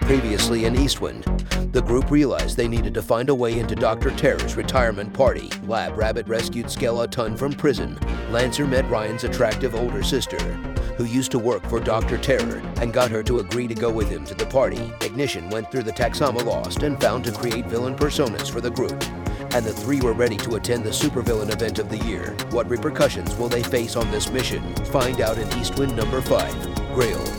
Previously in Eastwind, the group realized they needed to find a way into Dr. Terror's retirement party. Lab Rabbit rescued Skeleton from prison. Lancer met Ryan's attractive older sister, who used to work for Dr. Terror, and got her to agree to go with him to the party. Ignition went through the Taxama Lost and found to create villain personas for the group. And the three were ready to attend the supervillain event of the year. What repercussions will they face on this mission? Find out in Eastwind number 5, Grail.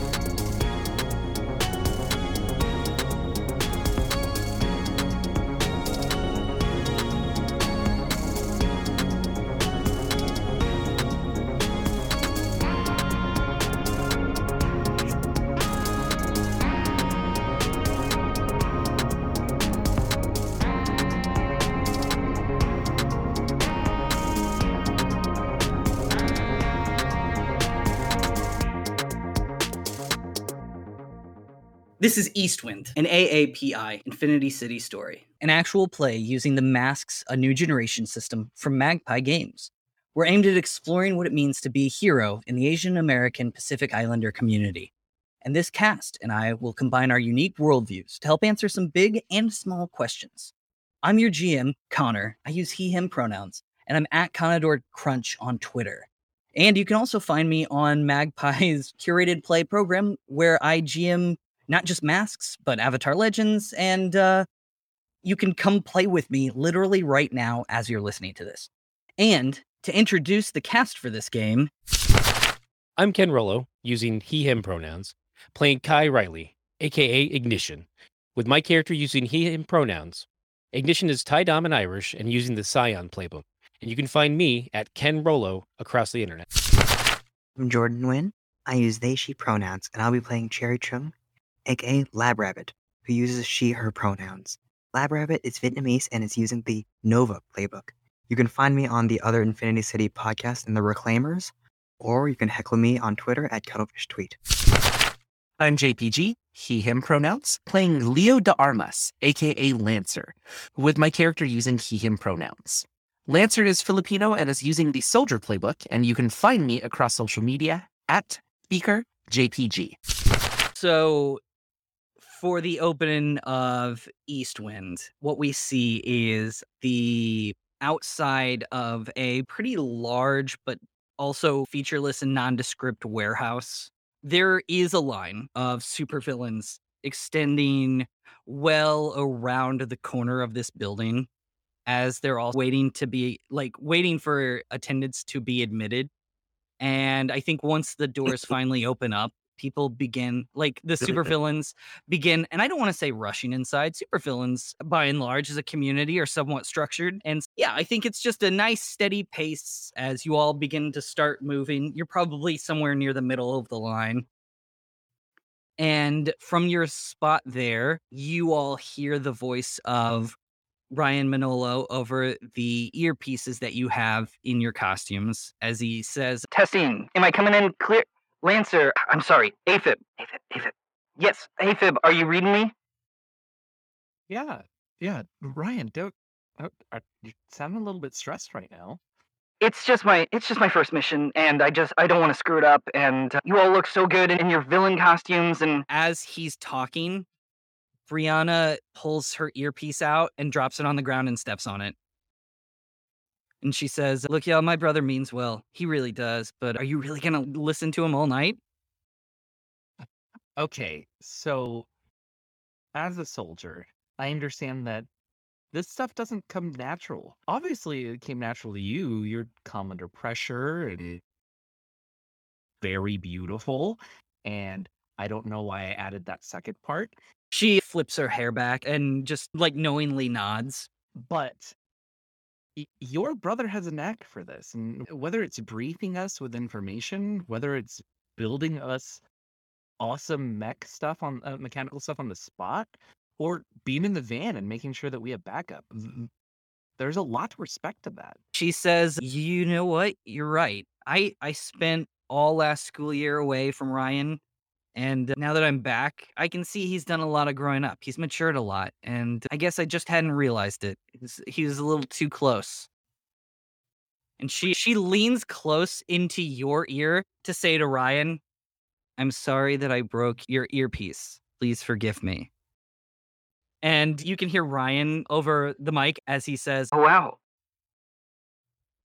This is Eastwind, an AAPI Infinity City story, an actual play using the Masks A New Generation system from Magpie Games. We're aimed at exploring what it means to be a hero in the Asian American Pacific Islander community. And this cast and I will combine our unique worldviews to help answer some big and small questions. I'm your GM, Connor. I use he, him pronouns, and I'm at Conador Crunch on Twitter. And you can also find me on Magpie's curated play program where I GM not just masks, but Avatar Legends. And uh, you can come play with me literally right now as you're listening to this. And to introduce the cast for this game, I'm Ken Rollo, using he, him pronouns, playing Kai Riley, aka Ignition, with my character using he, him pronouns. Ignition is Tai Dam and Irish and using the Scion playbook. And you can find me at Ken Rollo across the internet. I'm Jordan Nguyen. I use they, she pronouns, and I'll be playing Cherry Chung, aka Lab Rabbit, who uses she, her pronouns. Lab Rabbit is Vietnamese and is using the Nova playbook. You can find me on the other Infinity City podcast in the Reclaimers, or you can heckle me on Twitter at Cuttlefish Tweet. I'm JPG, he, him pronouns, playing Leo de Armas, aka Lancer, with my character using he, him pronouns. Lancer is Filipino and is using the Soldier playbook, and you can find me across social media at Speaker JPG. So, for the opening of Eastwind, what we see is the outside of a pretty large but also featureless and nondescript warehouse. There is a line of supervillains extending well around the corner of this building as they're all waiting to be like waiting for attendants to be admitted. And I think once the doors finally open up, people begin like the supervillains begin and i don't want to say rushing inside supervillains by and large as a community are somewhat structured and yeah i think it's just a nice steady pace as you all begin to start moving. You're probably somewhere near the middle of the line. And from your spot there you all hear the voice of Ryan Manolo over the earpieces that you have in your costumes as he says, Testing, am I coming in clear? Lancer, I'm sorry, AFib, AFib, AFib. Yes, AFib, are you reading me? Yeah, yeah. Ryan, don't. Are, you sound a little bit stressed right now. It's just my it's just my first mission and I just I don't want to screw it up and uh, you all look so good in, in your villain costumes and as he's talking Brianna pulls her earpiece out and drops it on the ground and steps on it. And she says, Look, y'all, my brother means well. He really does. But are you really going to listen to him all night? Okay, so as a soldier, I understand that this stuff doesn't come natural. Obviously, it came natural to you. You're calm under pressure and very beautiful. And I don't know why I added that second part. She flips her hair back and just like knowingly nods. But your brother has a knack for this. And whether it's briefing us with information, whether it's building us awesome mech stuff on uh, mechanical stuff on the spot, or being in the van and making sure that we have backup. There's a lot to respect to that. She says, "You know what? You're right. I I spent all last school year away from Ryan, and now that I'm back, I can see he's done a lot of growing up. He's matured a lot, and I guess I just hadn't realized it. He was a little too close." And she she leans close into your ear to say to Ryan, "I'm sorry that I broke your earpiece. Please forgive me. And you can hear Ryan over the mic as he says, Oh wow.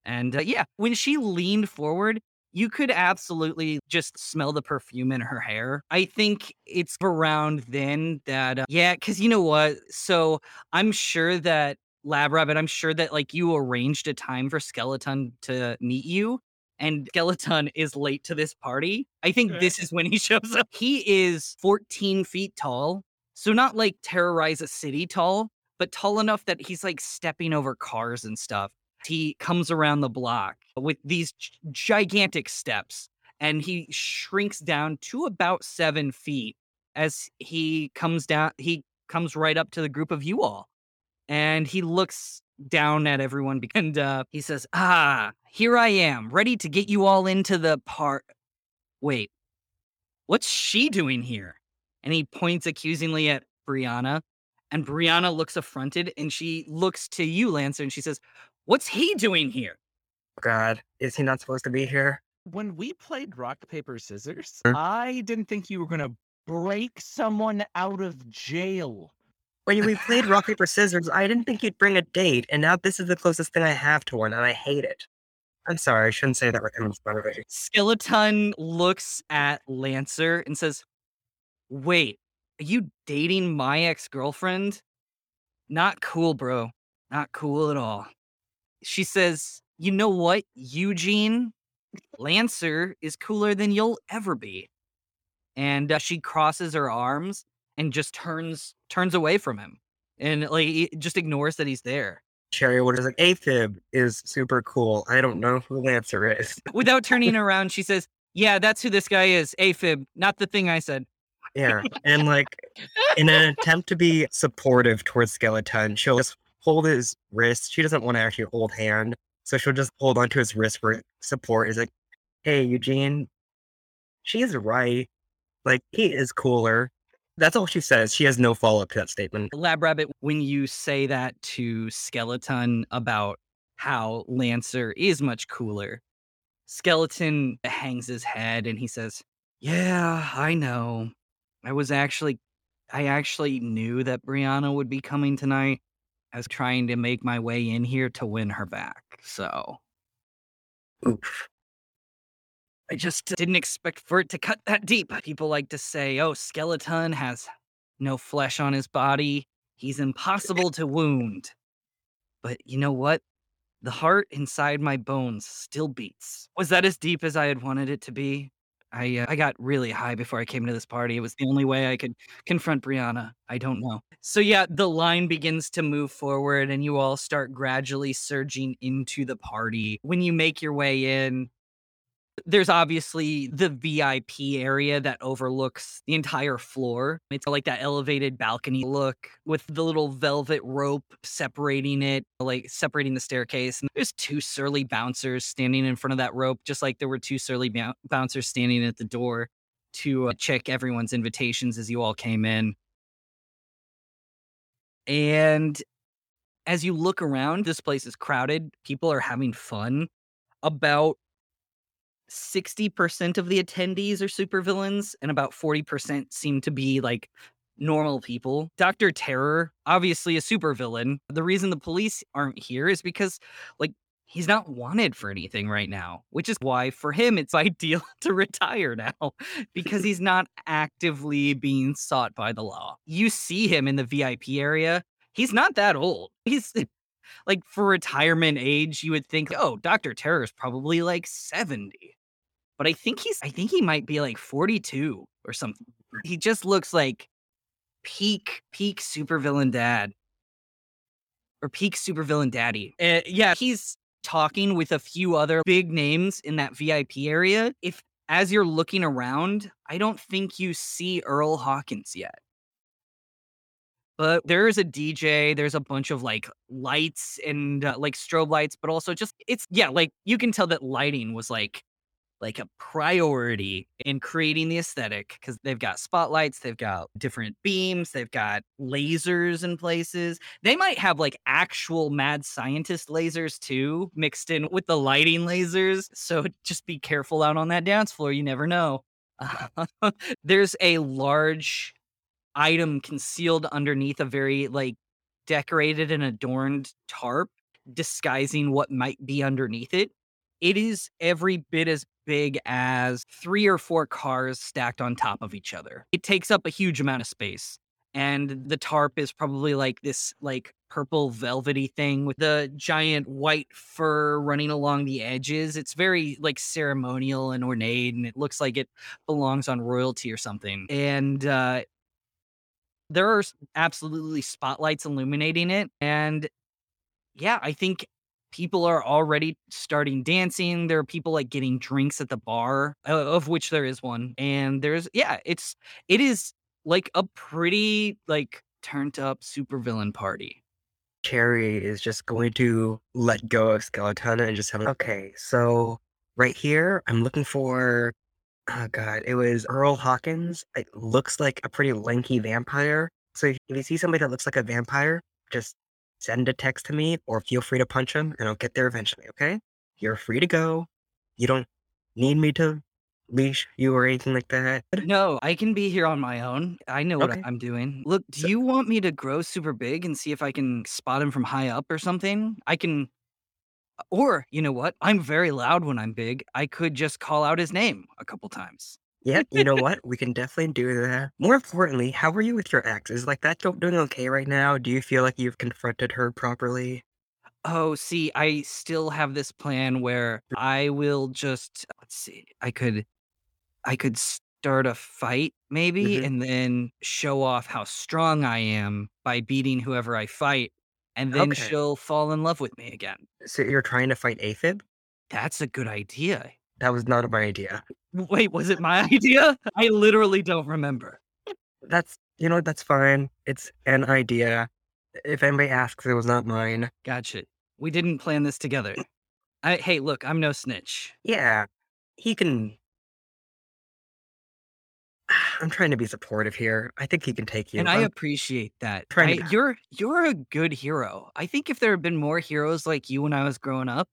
and uh, yeah, when she leaned forward, you could absolutely just smell the perfume in her hair. I think it's around then that, uh, yeah, because you know what? So I'm sure that Lab Rabbit, I'm sure that like you arranged a time for Skeleton to meet you, and Skeleton is late to this party. I think Okay. this is when he shows up. He is 14 feet tall, so not like terrorize a city tall, but tall enough that he's like stepping over cars and stuff he comes around the block with these gigantic steps and he shrinks down to about seven feet as he comes down he comes right up to the group of you all and he looks down at everyone and uh, he says ah here i am ready to get you all into the part wait what's she doing here? And he points accusingly at brianna and brianna looks affronted and she looks to you lancer and she says what's he doing here oh God, is he not supposed to be here? When we played rock, paper, scissors, Sure. I didn't think you were going to break someone out of jail. When we played rock paper scissors, I didn't think you'd bring a date, and now this is the closest thing I have to one, and I hate it. I'm sorry, I shouldn't say that right in front of it. Skeleton looks at Lancer and says, Wait, are you dating my ex girlfriend? Not cool, bro. Not cool at all. She says, You know what, Eugene? Lancer is cooler than you'll ever be. And uh, she crosses her arms and just turns turns away from him and like it just ignores that he's there Cherry Wood is like, AFib is super cool. I don't know who Lancer is. without turning around she says yeah that's who this guy is afib not the thing i said Yeah. And like, in an attempt to be supportive towards Skeleton, she'll just hold his wrist. She doesn't want to actually hold hand. So she'll just hold onto his wrist for support. Is like, hey, Eugene, she's right. Like, he is cooler. That's all she says. She has no follow up to that statement. Lab Rabbit, when you say that to Skeleton about how Lancer is much cooler, Skeleton hangs his head and he says, Yeah, I know. I was actually, I actually knew that Brianna would be coming tonight. I was trying to make my way in here to win her back. So Oof. I just didn't expect for it to cut that deep. People like to say, oh, Skeleton has no flesh on his body. He's impossible to wound. But you know what? The heart inside my bones still beats. Was that as deep as I had wanted it to be? I uh, I got really high before I came to this party. It was the only way I could confront Brianna. I don't know. So yeah, the line begins to move forward and you all start gradually surging into the party. When you make your way in, there's obviously the VIP area that overlooks the entire floor. It's like that elevated balcony look with the little velvet rope separating it, like separating the staircase. And there's two surly bouncers standing in front of that rope, just like there were two surly bou- bouncers standing at the door to uh, check everyone's invitations as you all came in. And as you look around, this place is crowded. People are having fun. About 60% of the attendees are supervillains and about 40% seem to be like normal people. Dr. Terror, obviously a supervillain. The reason the police aren't here is because like he's not wanted for anything right now, which is why for him it's ideal to retire now because he's not actively being sought by the law. You see him in the VIP area. He's not that old. He's like for retirement age, you would think, oh, Dr. Terror is probably like 70. But I think he's I think he might be like 42 or something. He just looks like peak peak supervillain dad. Or peak supervillain daddy. Uh, yeah, he's talking with a few other big names in that VIP area. If as you're looking around, I don't think you see Earl Hawkins yet. But there is a DJ, there's a bunch of like lights and uh, like strobe lights, but also just it's yeah, like you can tell that lighting was like like a priority in creating the aesthetic because they've got spotlights, they've got different beams, they've got lasers in places. They might have like actual mad scientist lasers too, mixed in with the lighting lasers. So just be careful out on that dance floor. You never know. There's a large item concealed underneath a very like decorated and adorned tarp, disguising what might be underneath it. It is every bit as big as three or four cars stacked on top of each other. It takes up a huge amount of space. And the tarp is probably like this like purple velvety thing with the giant white fur running along the edges. It's very like ceremonial and ornate and it looks like it belongs on royalty or something. And uh there are absolutely spotlights illuminating it and yeah, I think people are already starting dancing. There are people like getting drinks at the bar, of which there is one. And there's yeah, it's it is like a pretty like turned up supervillain party. Cherry is just going to let go of Skeleton and just have okay. So right here, I'm looking for. Oh god, it was Earl Hawkins. It looks like a pretty lanky vampire. So if you see somebody that looks like a vampire, just send a text to me or feel free to punch him, and I'll get there eventually. Okay? You're free to go. You don't need me to leash you or anything like that. No, I can be here on my own. I know what Okay. I'm doing. Look, do So- you want me to grow super big and see if I can spot him from high up or something? I can or you know what? I'm very loud when I'm big. I could just call out his name a couple times. Yeah, you know what? We can definitely do that. More importantly, how are you with your ex? Is like that doing okay right now? Do you feel like you've confronted her properly? Oh, see, I still have this plan where I will just let's see. I could I could start a fight maybe Mhm. and then show off how strong I am by beating whoever I fight and then Okay. she'll fall in love with me again. So you're trying to fight Aphib? That's a good idea. That was not my idea. Wait, was it my idea? I literally don't remember. That's you know that's fine. It's an idea. If anybody asks, it was not mine. Gotcha. We didn't plan this together. I, hey, look, I'm no snitch. Yeah, he can. I'm trying to be supportive here. I think he can take you. And I I'm- appreciate that. I- to- you're you're a good hero. I think if there had been more heroes like you when I was growing up,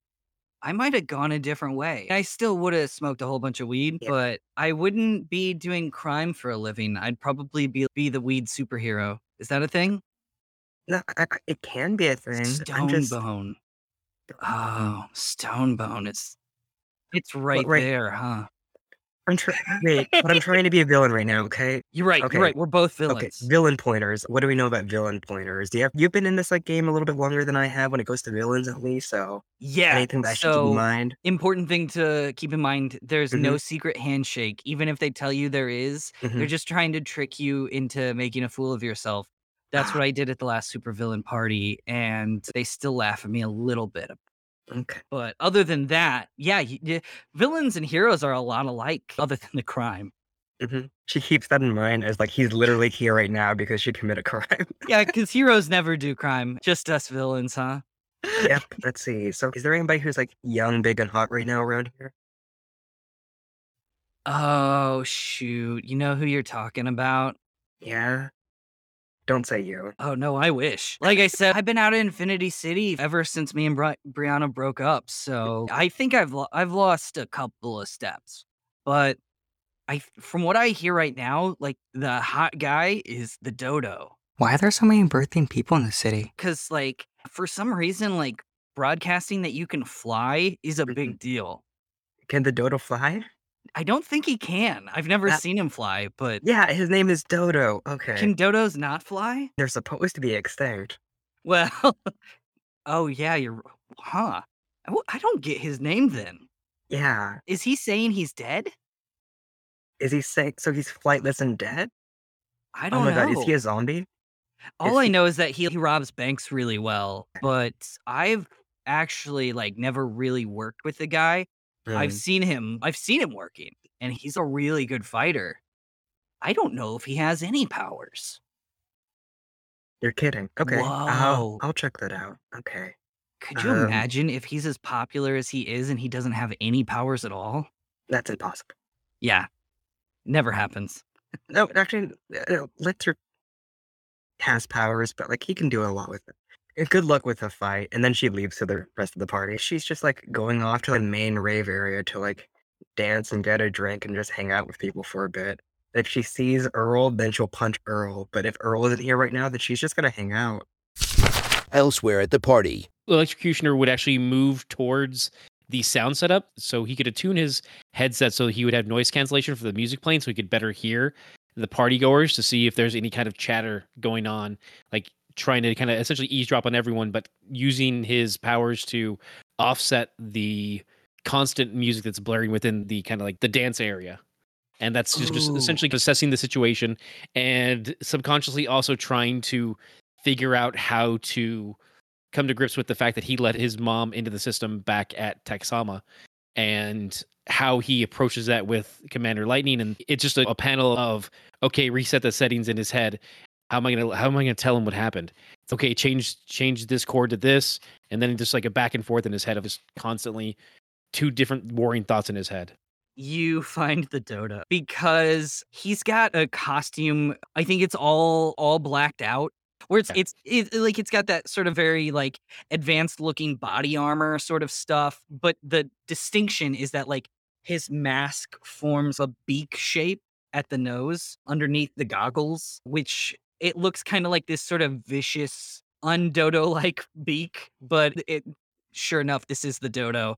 I might have gone a different way. I still would have smoked a whole bunch of weed, Yeah. but I wouldn't be doing crime for a living. I'd probably be be the weed superhero. Is that a thing? no, I, I- it can be a thing. I'm just Stonebone. Oh, Stonebone. It's it's right, right- there, huh? I'm trying. Wait, but I'm trying to be a villain right now. Okay. You're right. Okay. You're right. We're both villains. Okay, villain pointers. What do we know about villain pointers? Do you have, you've been in this like game a little bit longer than I have when it goes to villains at least. So yeah. anything that I should keep in mind? important thing to keep in mind: there's Mm-hmm. no secret handshake. Even if they tell you there is, they're Mhm. just trying to trick you into making a fool of yourself. That's what I did at the last supervillain party, and they still laugh at me a little bit. Okay. But other than that, yeah, villains and heroes are a lot alike, other than the crime. hmm She keeps that in mind as like he's literally here right now because she committed a crime. Yeah, because heroes never do crime. Just us villains, huh? yep. Let's see. So is there anybody who's like young, big, and hot right now around here? Oh shoot! You know who you're talking about? Yeah. Don't say you. Oh no, I wish. Like I said, I've been out of Infinity City ever since me and Bri- Brianna broke up. So I think I've lo- I've lost a couple of steps, but I from what I hear right now, like the hot guy is the Dodo. Why are there so many birthing people in the city? Cause like for some reason, like broadcasting that you can fly is a mm-hmm. big deal. Can the dodo fly? I don't think he can. I've never That- seen him fly, but Yeah, his name is Dodo. Okay. can dodos not fly? They're supposed to be extinct. Well, oh yeah, you're huh. I don't get his name then. Yeah. Is he saying he's dead? Is he sick? So he's flightless and dead? I Oh don't my know. god, is he a zombie? All is I he- know is that he, he robs banks really well, but I've actually like never really worked with the guy. I've seen him. I've seen him working, and he's a really good fighter. I don't know if he has any powers. You're kidding. Okay. Whoa. I'll, I'll check that out. Okay. Could you Um, imagine if he's as popular as he is and he doesn't have any powers at all? That's impossible. Yeah, never happens. No, actually, uh, Litzer has powers, but like he can do a lot with it. And good luck with the fight. And then she leaves to the rest of the party. She's just like going off to the main rave area to like dance and get a drink and just hang out with people for a bit. if she sees Earl, then she'll punch Earl. But if Earl isn't here right now, then she's just gonna hang out. Elsewhere at the party, The electrocutioner would actually move towards the sound setup so he could attune his headset so he would have noise cancellation for the music playing so he could better hear the party goers to see if there's any kind of chatter going on like trying to kind of essentially eavesdrop on everyone but using his powers to offset the constant music that's blaring within the kind of like the dance area. And that's just, just essentially assessing the situation and subconsciously also trying to figure out how to come to grips with the fact that he let his mom into the system back at Texama and how he approaches that with Commander Lightning. And it's just a, a panel of okay reset the settings in his head how am I gonna how am I gonna tell him what happened it's okay change change this chord to this and then just like a back and forth in his head of just constantly two different warring thoughts in his head you find the dodo because he's got a costume i think it's all all blacked out where it's Okay. it's it, like it's got that sort of very like advanced looking body armor sort of stuff but the distinction is that like his mask forms a beak shape at the nose underneath the goggles which it looks kind of like this sort of vicious undodo like beak but it sure enough this is the dodo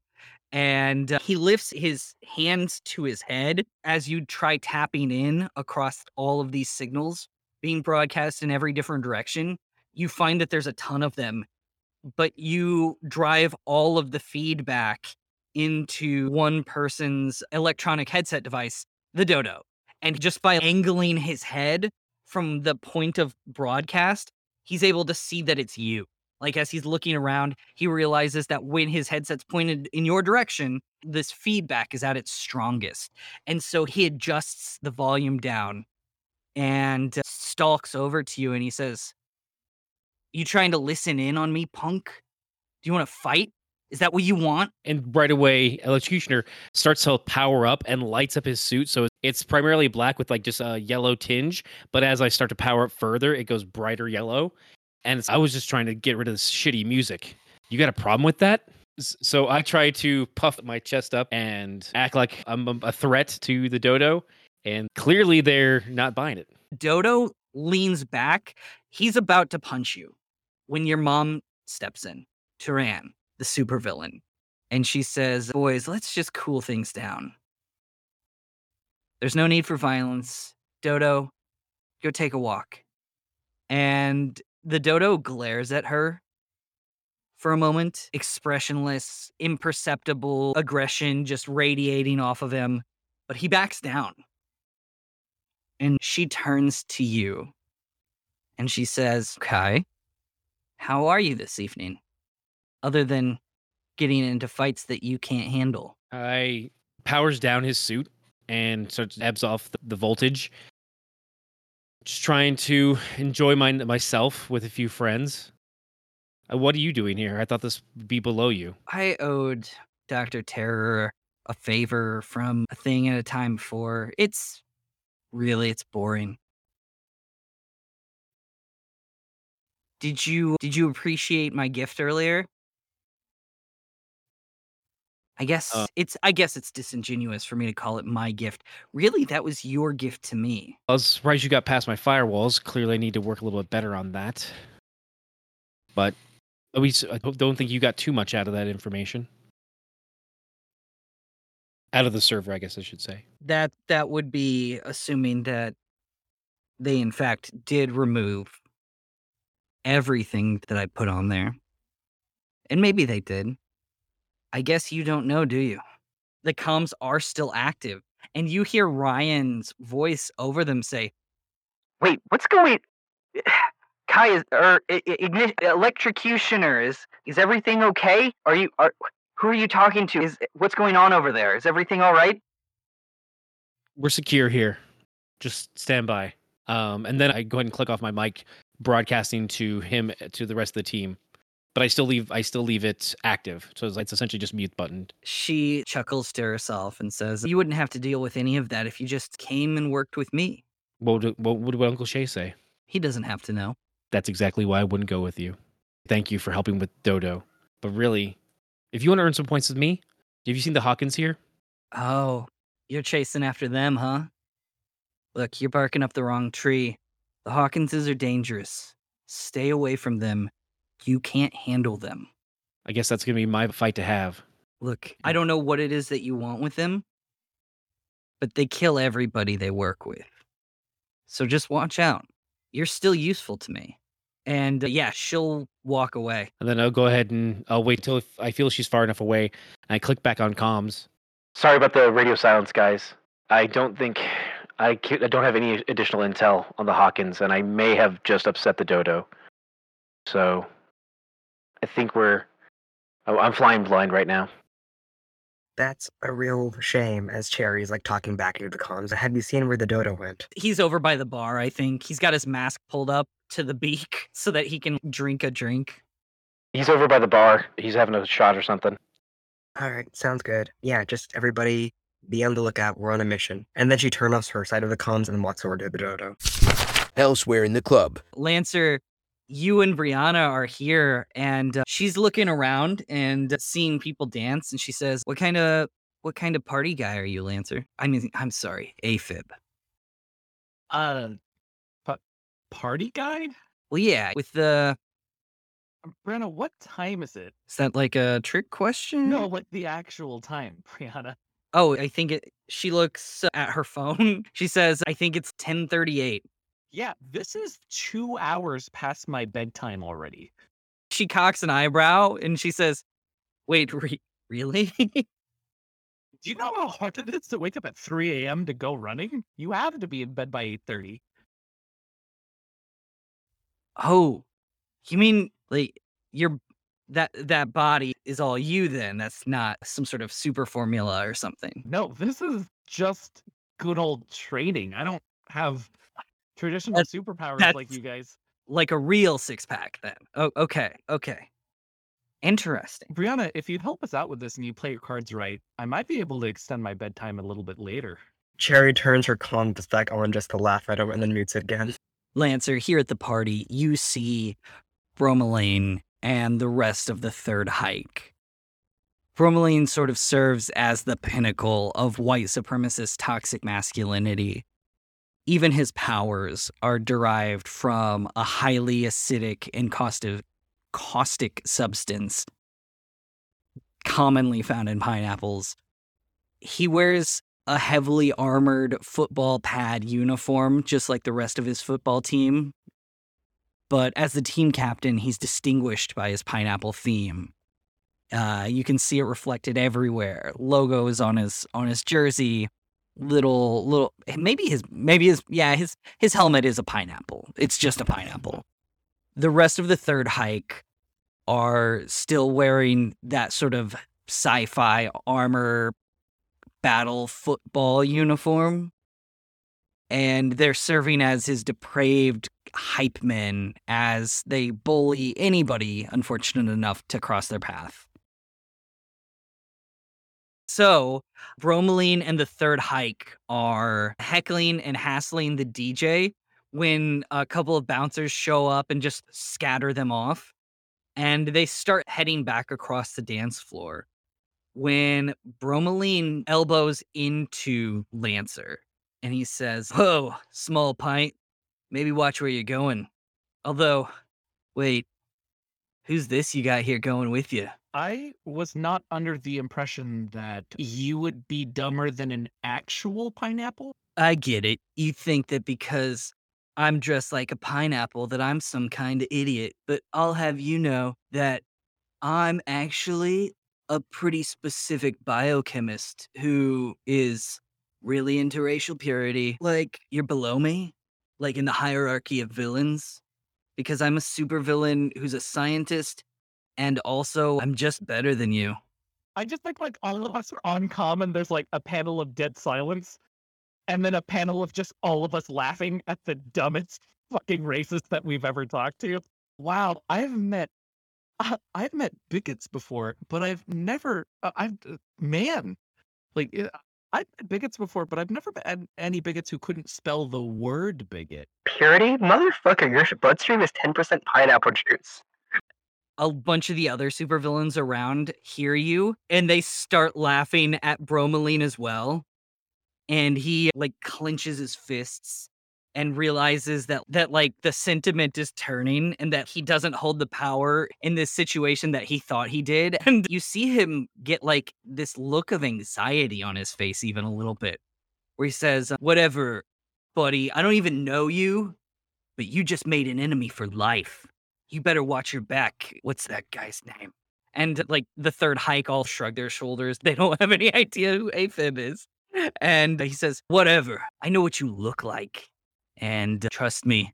and uh, he lifts his hands to his head as you try tapping in across all of these signals being broadcast in every different direction. You find that there's a ton of them, but you drive all of the feedback into one person's electronic headset device, the Dodo. And just by angling his head from the point of broadcast, he's able to see that it's you. Like as he's looking around, he realizes that when his headset's pointed in your direction, this feedback is at its strongest. And so he adjusts the volume down and uh, stalks over to you and he says, You trying to listen in on me, punk? Do you want to fight? Is that what you want? and right away electrocutioner starts to power up and lights up his suit so it's primarily black with like just a yellow tinge but as i start to power up further it goes brighter yellow. And it's, i was just trying to get rid of this shitty music. You got a problem with that? So i try to puff my chest up and act like i'm a- a threat to the dodo and clearly they're not buying it. Dodo leans back. He's about to punch you when your mom steps in, Turan, the supervillain. And she says, Boys, let's just cool things down. There's no need for violence. Dodo, go take a walk. And the dodo glares at her for a moment, expressionless, imperceptible aggression just radiating off of him. But he backs down. And she turns to you and she says, Kai, how are you this evening? Other than getting into fights that you can't handle. I powers down his suit and starts ebbs off the, the voltage. Just trying to enjoy my myself with a few friends. Uh, what are you doing here? I thought this would be below you. I owed Dr. Terror a favor from a thing at a time before. It's really it's boring. Did you did you appreciate my gift earlier? I guess Uh it's I guess it's disingenuous for me to call it my gift. Really, that was your gift to me. I was surprised you got past my firewalls. Clearly, I need to work a little bit better on that. But at least I don't- don't think you got too much out of that information. Out of the server, I guess I should say. That that would be assuming that they in fact did remove everything that I put on there. And maybe they did. I guess you don't know, do you? The comms are still active, and you hear Ryan's voice over them say, Wait, what's going? Kai is or I- I- igni- electrocutioner is is everything okay? Are you are who are you talking to? Is what's going on over there? Is everything all right? We're secure here. Just stand by. Um, and then I go ahead and click off my mic, broadcasting to him to the rest of the team. But I still leave I still leave it active, so it's, it's essentially just mute button. She chuckles to herself and says, You wouldn't have to deal with any of that if you just came and worked with me. What would, what would Uncle Shay say? He doesn't have to know. That's exactly why I wouldn't go with you. Thank you for helping with Dodo. But really, if you want to earn some points with me, have you seen the Hawkins here? Oh, you're chasing after them, huh? Look, you're barking up the wrong tree. The Hawkinses are dangerous. Stay away from them. You can't handle them. I guess that's gonna be my fight to have. Look, I don't know what it is that you want with them, but they kill everybody they work with. So just watch out. You're still useful to me. And uh, yeah, she'll walk away. And then I'll go ahead and I'll wait till I feel she's far enough away. And I click back on comms. Sorry about the radio silence, guys. I don't think I, ca- I don't have any additional intel on the Hawkins, and I may have just upset the dodo. So I think we're. Oh, I'm flying blind right now. That's a real shame, as Cherry's like talking back into the comms. Have you seen where the dodo went? He's over by the bar, I think. He's got his mask pulled up to the beak so that he can drink a drink. He's over by the bar. He's having a shot or something. All right, sounds good. Yeah, just everybody be on the lookout. We're on a mission. And then she turns off her side of the comms and walks over to the dodo. Elsewhere in the club, Lancer, you and Brianna are here, and uh, she's looking around and seeing people dance, and she says, "What kind of what kind of party guy are you, Lancer? I mean, I'm sorry, AFib. Uh, pa- party guy? Well, yeah, with the Um, Brianna, what time is it? is that like a trick question? No, like the actual time, Brianna. Oh, I think it. She looks at her phone. She says, "I think it's 10:38." Yeah, this is two hours past my bedtime already. She cocks an eyebrow and she says, "Wait, re- really?" Do you know how hard it is to wake up at 3 a.m. to go running? You have to be in bed by 8:30. oh, you mean like your that that body is all you? Then that's not some sort of super formula or something. No, this is just good old training. I don't have traditional That's- superpowers like you guys. Like a real six pack, then. Oh, okay, okay. Interesting. Brianna, if you'd help us out with this and you play your cards right, I might be able to extend my bedtime a little bit later. Cherry turns her comms back on just to laugh at him and then mutes it again. Lancer, here at the party, you see Bromelain and the rest of the third hike. Bromelain sort of serves as the pinnacle of white supremacist toxic masculinity. Even his powers are derived from a highly acidic and caustic, caustic substance commonly found in pineapples. He wears a heavily armored football pad uniform, just like the rest of his football team. But as the team captain, he's distinguished by his pineapple theme. Uh, you can see it reflected everywhere. Logos on his on his jersey, little little eh, maybe his maybe his yeah his his helmet is a pineapple. It's just a pineapple. The rest of the third hike are still wearing that sort of sci-fi armor battle football uniform. And they're serving as his depraved hype men as they bully anybody unfortunate enough to cross their path. So, Bromelain and the third hike are heckling and hassling the DJ when a couple of bouncers show up and just scatter them off. And they start heading back across the dance floor when Bromelain elbows into Lancer and he says, Whoa, small pint. Maybe watch where you're going. Although, wait, who's this you got here going with you? I was not under the impression that you would be dumber than an actual pineapple. I get it. You think that because I'm dressed like a pineapple that I'm some kind of idiot, but I'll have you know that I'm actually a pretty specific biochemist who is really into racial purity. Like, you're below me, like in the hierarchy of villains, because I'm a supervillain who's a scientist, and also I'm just better than you. I just think like all of us are on common. There's like a panel of dead silence, and then a panel of just all of us laughing at the dumbest fucking racist that we've ever talked to. Wow, I've met, uh, I've met bigots before, but I've never, uh, I've uh, man, like uh, I've met bigots before, but I've never met any bigots who couldn't spell the word bigot. Purity? Motherfucker, your bloodstream is 10% pineapple juice. A bunch of the other supervillains around hear you and they start laughing at Bromelain as well. and he like clenches his fists and realizes that that like the sentiment is turning and that he doesn't hold the power in this situation that he thought he did and you see him get like this look of anxiety on his face even a little bit where he says whatever buddy i don't even know you but you just made an enemy for life you better watch your back what's that guy's name and like the third hike all shrug their shoulders they don't have any idea who aphib is and he says whatever i know what you look like and uh, trust me,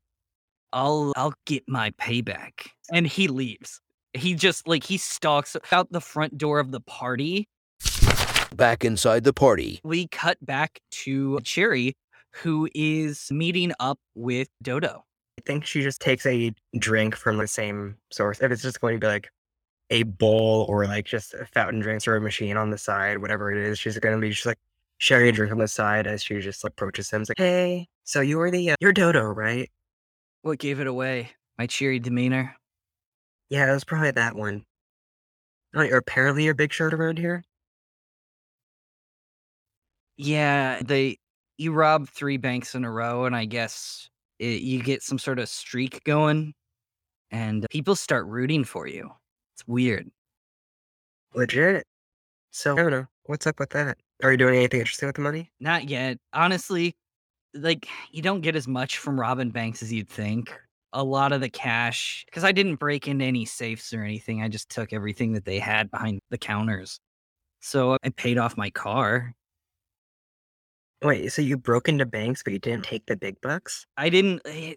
I'll I'll get my payback. And he leaves. He just like he stalks out the front door of the party. Back inside the party, We cut back to Cherry, who is meeting up with Dodo. I think she just takes a drink from the same source. If it's just going to be like a bowl or like just a fountain drinks or a machine on the side, whatever it is, she's going to be just like sharing a drink on the side as she just approaches him. It's like, hey, so you were the uh, you're Dodo, right? What gave it away? My cheery demeanor. Yeah, it was probably that one. Oh, you're apparently your big shot around here. Yeah, they you rob three banks in a row, and I guess it, you get some sort of streak going, and people start rooting for you. It's weird. Legit. So I don't know. What's up with that? Are you doing anything interesting with the money? Not yet. Honestly, like you don't get as much from Robin banks as you'd think. A lot of the cash, because I didn't break into any safes or anything. I just took everything that they had behind the counters. So I paid off my car. Wait, so you broke into banks, but you didn't take the big bucks? I didn't. eh,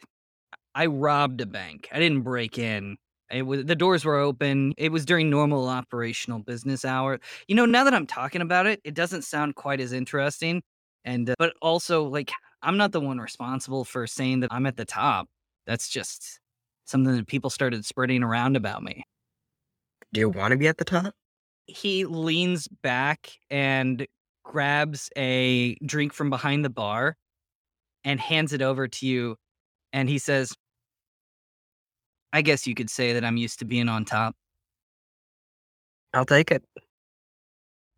I robbed a bank. I didn't break in. It was the doors were open. It was during normal operational business hour. You know, now that I'm talking about it, it doesn't sound quite as interesting. And uh, but also like I'm not the one responsible for saying that I'm at the top. That's just something that people started spreading around about me. Do you want to be at the top? He leans back and grabs a drink from behind the bar and hands it over to you. And he says, I guess you could say that I'm used to being on top. I'll take it.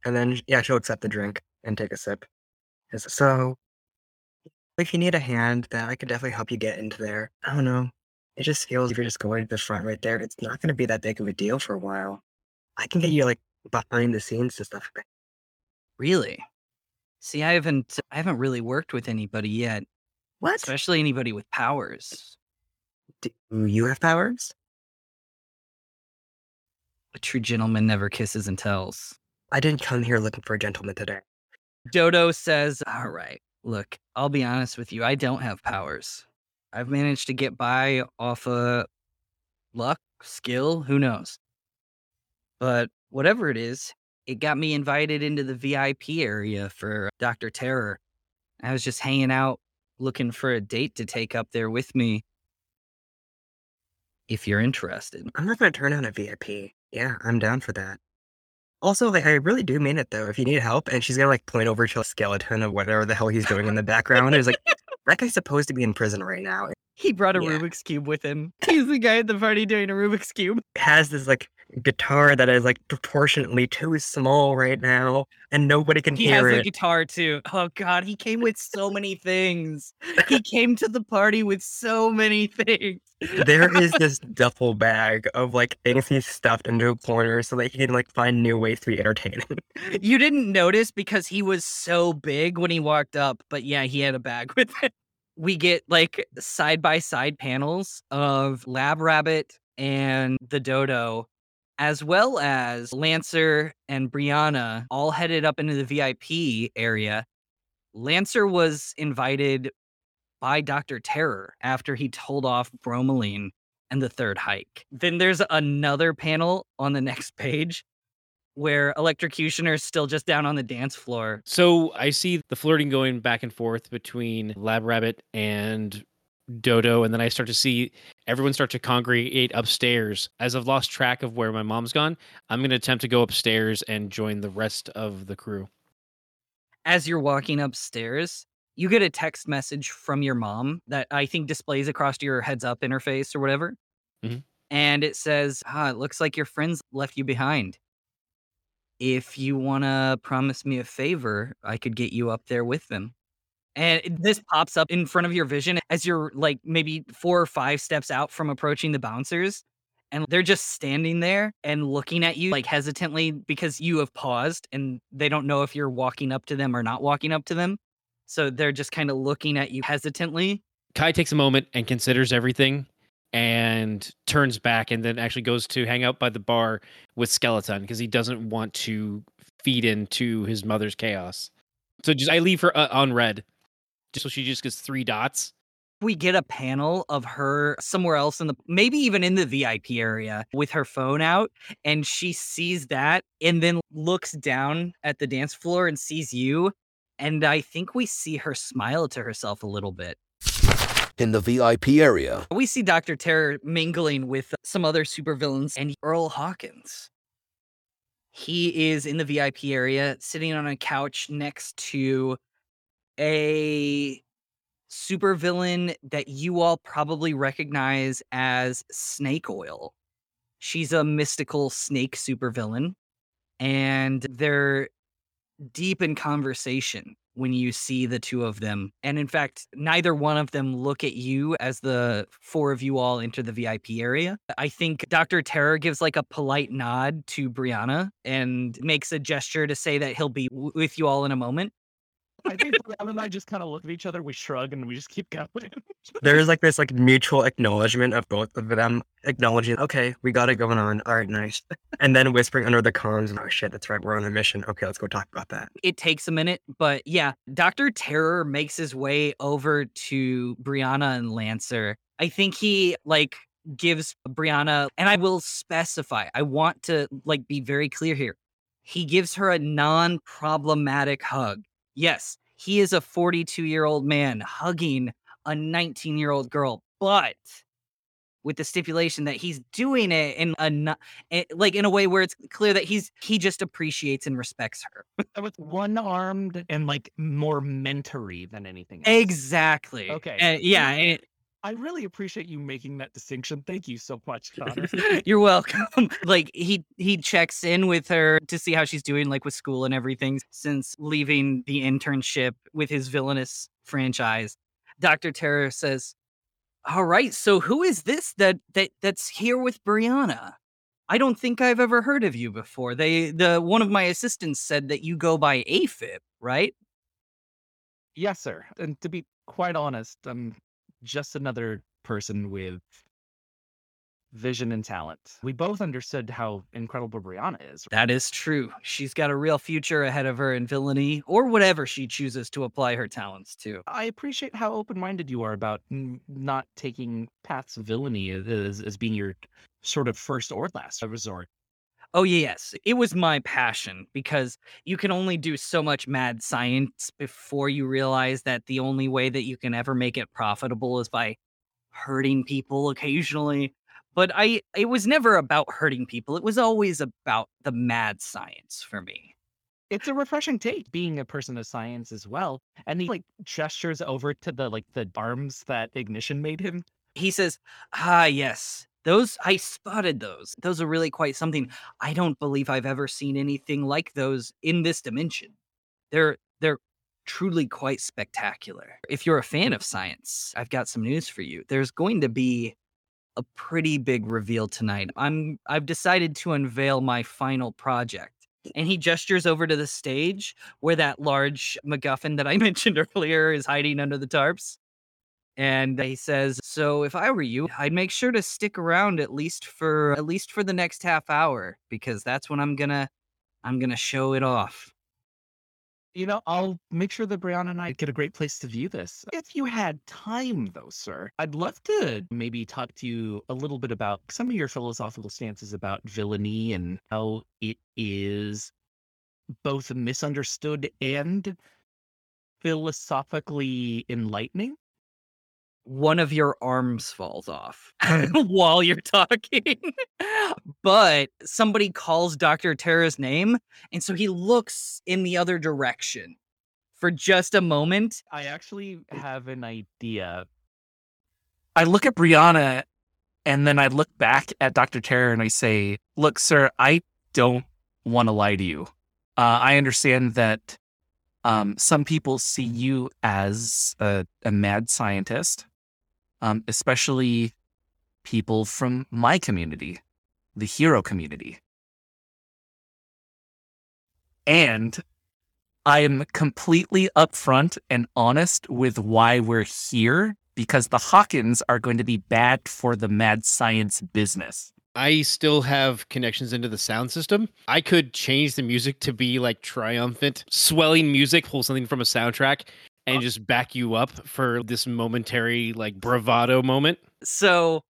And then, yeah, she'll accept the drink and take a sip. So, if you need a hand, then I could definitely help you get into there. I don't know. It just feels if you're just going to the front right there, it's not going to be that big of a deal for a while. I can get you like behind the scenes and stuff. Really? See, I haven't I haven't really worked with anybody yet, What? especially anybody with powers. Do you have powers? A true gentleman never kisses and tells. I didn't come here looking for a gentleman today. Dodo says, All right, look, I'll be honest with you. I don't have powers. I've managed to get by off of luck, skill, who knows. But whatever it is, it got me invited into the VIP area for Dr. Terror. I was just hanging out looking for a date to take up there with me. If you're interested. I'm not going to turn down a VIP. Yeah, I'm down for that. Also, like, I really do mean it though. If you need help, and she's gonna like point over to a skeleton of whatever the hell he's doing in the background. It's like that guy's supposed to be in prison right now. He brought a Yeah. Rubik's Cube with him. He's the guy at the party doing a Rubik's Cube. has this like guitar that is like proportionately too small right now, and nobody can hear him. He has a guitar too. Oh god, he came with so many things. He came to the party with so many things. there is this duffel bag of like things he's stuffed into a corner so that he can like find new ways to be entertaining. You didn't notice because he was so big when he walked up, but yeah, he had a bag with him. We get like side by side panels of Lab Rabbit and the Dodo, as well as Lancer and Brianna, all headed up into the VIP area. Lancer was invited by Dr. Terror after he told off Bromelain and the third hike. Then there's another panel on the next page where Electrocutioner's still just down on the dance floor. So I see the flirting going back and forth between Lab Rabbit and Dodo, and then I start to see everyone start to congregate upstairs. As I've lost track of where my mom's gone, I'm going to attempt to go upstairs and join the rest of the crew. As you're walking upstairs, you get a text message from your mom that I think displays across your heads up interface or whatever. Mhm. And it says, ah, it looks like your friends left you behind. If you want to promise me a favor, I could get you up there with them. And this pops up in front of your vision as you're like maybe four or five steps out from approaching the bouncers. And they're just standing there and looking at you like hesitantly because you have paused and they don't know if you're walking up to them or not walking up to them. So they're just kind of looking at you hesitantly. Kai takes a moment and considers everything and turns back and then actually goes to hang out by the bar with Skeleton because he doesn't want to feed into his mother's chaos. So just I leave her uh, on red. Just so she just gets three dots. we get a panel of her somewhere else in the maybe even in the VIP area with her phone out and she sees that and then looks down at the dance floor and sees you and I think we see her smile to herself a little bit. In the VIP area, We see Dr. Terror mingling with some other supervillains and Earl Hawkins. He is in the VIP area sitting on a couch next to a supervillain that you all probably recognize as Snake Oil. She's a mystical snake supervillain, and they're deep in conversation when you see the two of them. And in fact, neither one of them look at you as the four of you all enter the VIP area. I think Dr. Terror gives like a polite nod to Brianna and makes a gesture to say that he'll be w- with you all in a moment. I think Brianna and I just kind of look at each other, we shrug, and we just keep going. There's like this like mutual acknowledgement of both of them acknowledging, okay, we got it going on. All right, nice. And then whispering under the comms, oh shit, that's right, we're on a mission. Okay, let's go talk about that. It takes a minute, but yeah, Dr. Terror makes his way over to Brianna and Lancer. I think he like gives Brianna, and I will specify, I want to like be very clear here. He gives her a non problematic hug. Yes, he is a 42 year old man hugging a 19 year old girl, but with the stipulation that he's doing it in a eh, like in a way where it's clear that he's he just appreciates and respects her. with one armed and like more mentory than anything else. Exactly. Okay. Uh, yeah. and I really appreciate you making that distinction. Thank you so much, Connor. You're welcome. like he he checks in with her to see how she's doing, like with school and everything, since leaving the internship with his villainous franchise. Doctor Terror says, "All right, so who is this that that that's here with Brianna? I don't think I've ever heard of you before. They the one of my assistants said that you go by AFib, right? yes, sir. And to be quite honest, I'm just another person with vision and talent. We both understood how incredible Brianna is. That is true. She's got a real future ahead of her in villainy or whatever she chooses to apply her talents to. I appreciate how open-minded you are about n- not taking paths of villainy as, as being your sort of first or last resort. Oh, yes. It was my passion because you can only do so much mad science before you realize that the only way that you can ever make it profitable is by hurting people occasionally. But I it was never about hurting people. It was always about the mad science for me. It's a refreshing take being a person of science as well. And he like gestures over to the like the arms that ignition made him. He says, "Ah, yes. Those I spotted those. Those are really quite something. I don't believe I've ever seen anything like those in this dimension. They're they're truly quite spectacular. If you're a fan of science, I've got some news for you. There's going to be a pretty big reveal tonight. I'm I've decided to unveil my final project." And he gestures over to the stage where that large MacGuffin that I mentioned earlier is hiding under the tarps. And he says, "So if I were you, I'd make sure to stick around at least for at least for the next half hour because that's when I'm gonna I'm gonna show it off." You know, I'll make sure that Brianna and I get a great place to view this. If you had time, though, sir, I'd love to maybe talk to you a little bit about some of your philosophical stances about villainy and how it is both misunderstood and philosophically enlightening. One of your arms falls off while you're talking. but somebody calls Dr. Terror's name, and so he looks in the other direction for just a moment. I actually have an idea. I look at Brianna and then I look back at Dr. Terror and I say, Look, sir, I don't want to lie to you. Uh, I understand that um, some people see you as a, a mad scientist, um, especially people from my community, the hero community. And I am completely upfront and honest with why we're here because the Hawkins are going to be bad for the mad science business. I still have connections into the sound system. I could change the music to be like triumphant, swelling music, pull something from a soundtrack, and just back you up for this momentary like bravado moment. So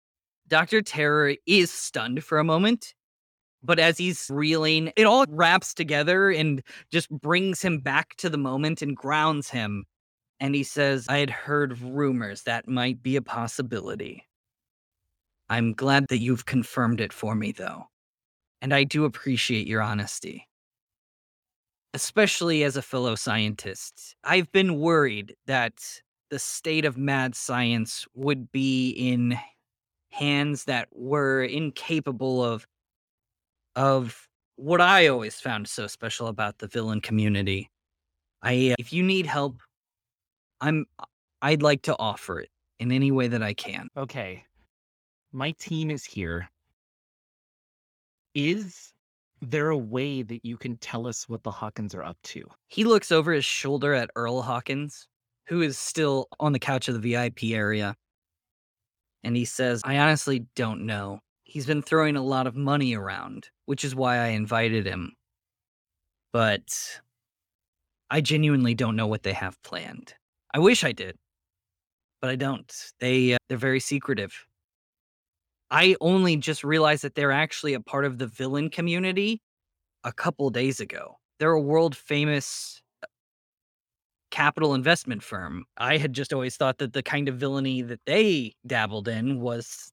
Dr. Terror is stunned for a moment, but as he's reeling, it all wraps together and just brings him back to the moment and grounds him. And he says, I had heard rumors that might be a possibility. I'm glad that you've confirmed it for me, though. And I do appreciate your honesty. Especially as a fellow scientist, I've been worried that the state of mad science would be in hands that were incapable of of what I always found so special about the villain community. I uh, if you need help, I'm I'd like to offer it in any way that I can. Okay. My team is here. Is there a way that you can tell us what the Hawkins are up to? He looks over his shoulder at Earl Hawkins, who is still on the couch of the VIP area. And he says, I honestly don't know. He's been throwing a lot of money around, which is why I invited him. But I genuinely don't know what they have planned. I wish I did, but I don't. They uh, they're very secretive. I only just realized that they're actually a part of the villain community a couple days ago. They're a world famous uh, capital investment firm. I had just always thought that the kind of villainy that they dabbled in was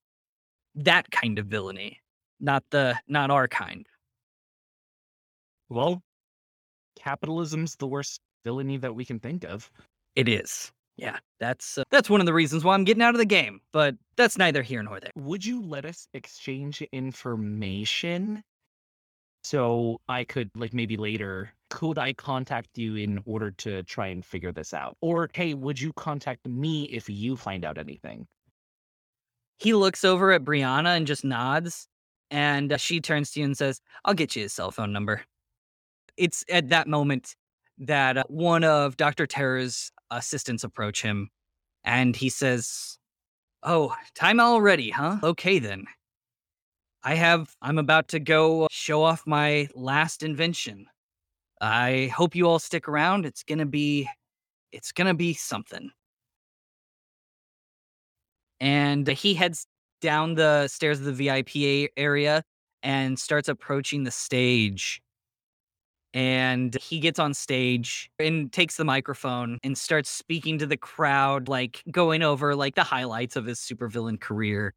that kind of villainy, not the not our kind. Well, capitalism's the worst villainy that we can think of. It is. Yeah, that's uh, that's one of the reasons why I'm getting out of the game, but that's neither here nor there. Would you let us exchange information so I could, like, maybe later, could I contact you in order to try and figure this out? Or, hey, would you contact me if you find out anything? He looks over at Brianna and just nods, and uh, she turns to you and says, "I'll get you his cell phone number." It's at that moment that uh, one of Dr. Terror's assistants approach him and he says, Oh, time already, huh? Okay then. I have, I'm about to go show off my last invention. I hope you all stick around. It's gonna be, it's gonna be something. And he heads down the stairs of the VIP area and starts approaching the stage and he gets on stage and takes the microphone and starts speaking to the crowd like going over like the highlights of his supervillain career.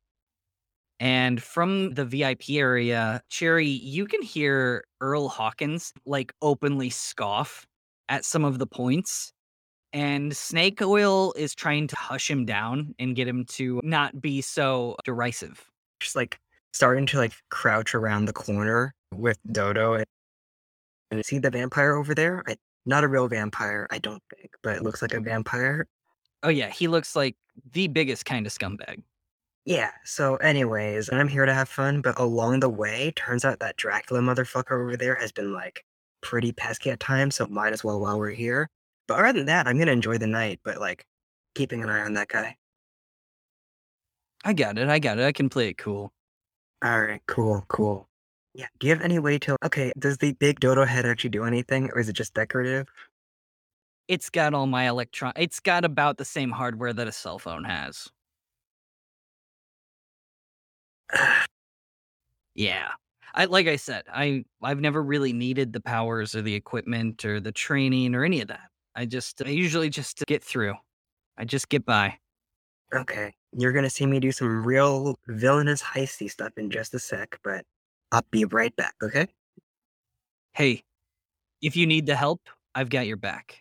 And from the vip area cherry you can hear earl hawkins like openly scoff at some of the points. And snake oil is trying to hush him down and get him to not be so derisive. Just like starting to like crouch around the corner with Dodo and and see the vampire over there? I, not a real vampire, I don't think, but it looks like a vampire. oh yeah he looks like the biggest kind of scumbag Yeah, so anyways, I'm here to have fun, but along the way, turns out that Dracula motherfucker over there has been like pretty pesky at times, so might as well while we're here. But other than that, I'm gonna enjoy the night, but like keeping an eye on that guy. i got it i got it i can play it cool Alright, cool, cool. Yeah, do you have any way to okay, does the big dodo head actually do anything, or is it just decorative? it's got all my electron it's got about the same hardware that a cell phone has. Yeah. I like i said i i've never really needed the powers or the equipment or the training or any of that. I just i usually just get through. I just get by. Okay, you're gonna see me do some real villainous heisty stuff in just a sec, but I'll be right back, okay? hey if you need the help i've got your back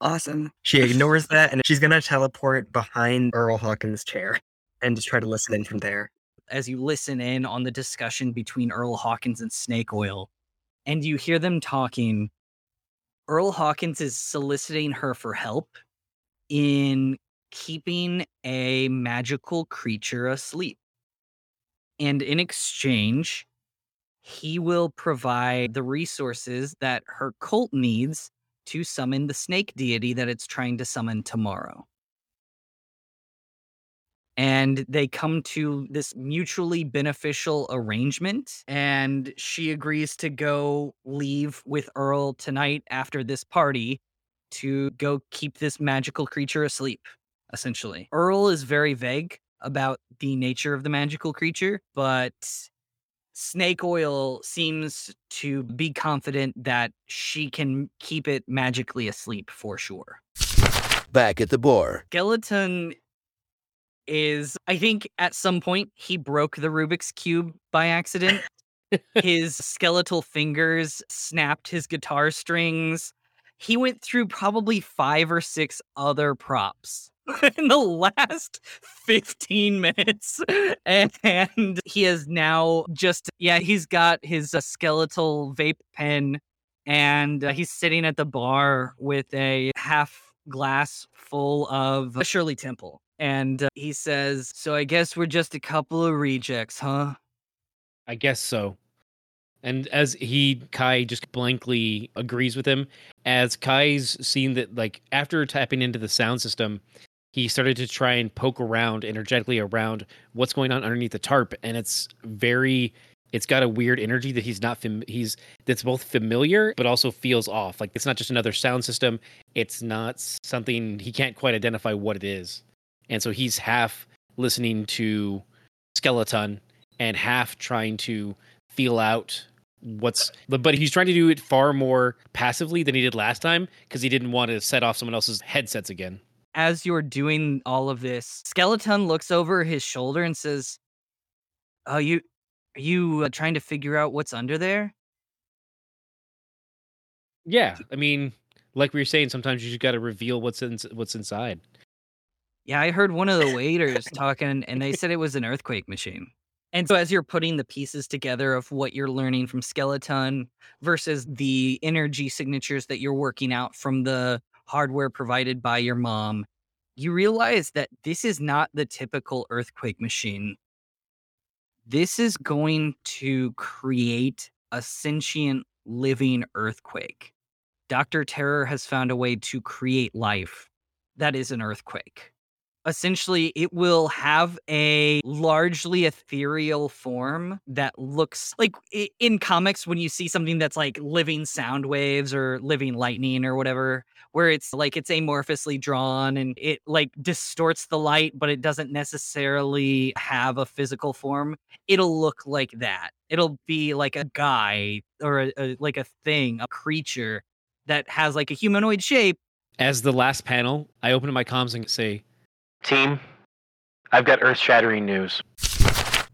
Awesome. She ignores that and she's gonna teleport behind Earl Hawkins' chair and just try to listen in from there. as you listen in on the discussion between earl hawkins and snake oil and you hear them talking. Earl Hawkins is soliciting her for help in keeping a magical creature asleep. And in exchange, he will provide the resources that her cult needs to summon the snake deity that it's trying to summon tomorrow. And they come to this mutually beneficial arrangement. And she agrees to go leave with Earl tonight after this party to go keep this magical creature asleep, essentially. Earl is very vague about the nature of the magical creature, but Snake Oil seems to be confident that she can keep it magically asleep for sure. Back at the bar, Skeleton is, I think, at some point he broke the Rubik's Cube by accident. his skeletal fingers snapped his guitar strings. He went through probably five or six other props in the last 15 minutes. And he has now just, yeah, he's got his uh, skeletal vape pen and uh, he's sitting at the bar with a half glass full of Shirley Temple. And uh, he says, So I guess we're just a couple of rejects, huh? I guess so. And as he Kai just blankly agrees with him, as Kai's seen that like after tapping into the sound system, he started to try and poke around energetically around what's going on underneath the tarp, and it's very it's got a weird energy that he's not fam- he's that's both familiar but also feels off. Like it's not just another sound system. It's not something he can't quite identify what it is, and so he's half listening to Skeleton and half trying to feel out what's but he's trying to do it far more passively than he did last time because he didn't want to set off someone else's headsets again As you're doing all of this, Skeleton looks over his shoulder and says, "Oh, you are you uh, trying to figure out what's under there?" yeah i mean like we were saying sometimes you just got to reveal what's in what's inside Yeah, I heard one of the waiters talking, and they said it was an earthquake machine. And so, as you're putting the pieces together of what you're learning from Skeleton versus the energy signatures that you're working out from the hardware provided by your mom, you realize that this is not the typical earthquake machine. This is going to create a sentient living earthquake. Dr. Terror has found a way to create life that is an earthquake essentially it will have a largely ethereal form that looks like in comics when you see something that's like living sound waves or living lightning or whatever where it's like it's amorphously drawn and it like distorts the light but it doesn't necessarily have a physical form it'll look like that. It'll be like a guy or a, a like a thing a creature that has like a humanoid shape. As the last panel i open up my comms and say Team, I've got earth shattering news.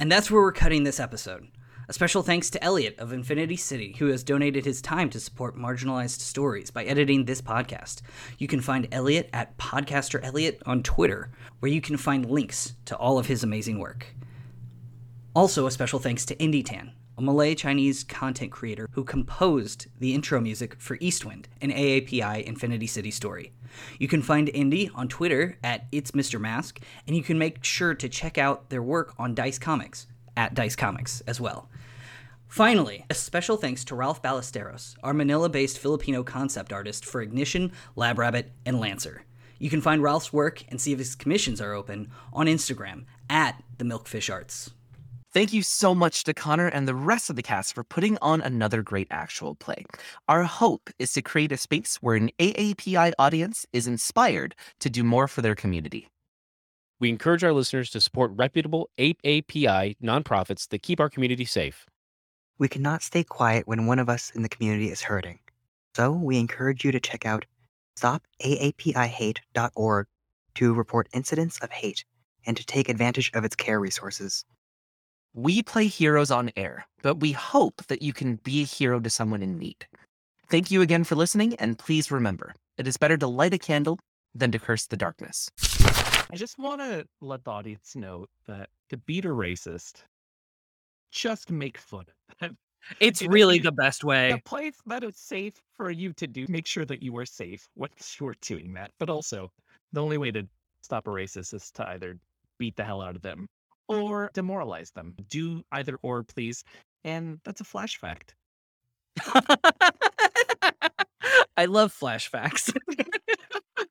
And that's where we're cutting this episode. A special thanks to Elliot of Infinity City, who has donated his time to support marginalized stories by editing this podcast. You can find Elliot at Podcaster Elliot on Twitter, where you can find links to all of his amazing work. Also, a special thanks to Indi Tan, a Malay Chinese content creator who composed the intro music for Eastwind, an AAPI Infinity City story. You can find Indi on Twitter at It's Mr. Mask, and you can make sure to check out their work on Dice Comics at Dice Comics as well. Finally, a special thanks to Ralph Ballesteros, our Manila based Filipino concept artist for Ignition, Lab Rabbit, and Lancer. You can find Ralph's work and see if his commissions are open on Instagram at the Milkfish Arts. Thank you so much to Connor and the rest of the cast for putting on another great actual play. Our hope is to create a space where an AAPI audience is inspired to do more for their community. we encourage our listeners to support reputable AAPI nonprofits that keep our community safe We cannot stay quiet when one of us in the community is hurting. So we encourage you to check out stopaapihate.org to report incidents of hate and to take advantage of its care resources. We play heroes on air, but we hope that you can be a hero to someone in need. Thank you again for listening, and please remember it is better to light a candle than to curse the darkness. I just want to let the audience know that to beat a racist, just make fun of them. It's It- really it- the best way. the place that is safe for you to do. Make sure that you are safe once you are doing that. But also, the only way to stop a racist is to either beat the hell out of them or demoralize them. Do either or, please. And that's a flash fact. I love flashbacks.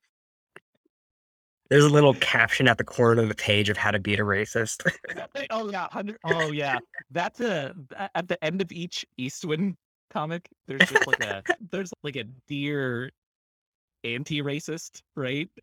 There's a little caption at the corner of the page of how to beat a racist. oh yeah, hundred. Oh yeah, that's a a- at the end of each Eastwind comic. There's just like a there's like a dear anti-racist, right?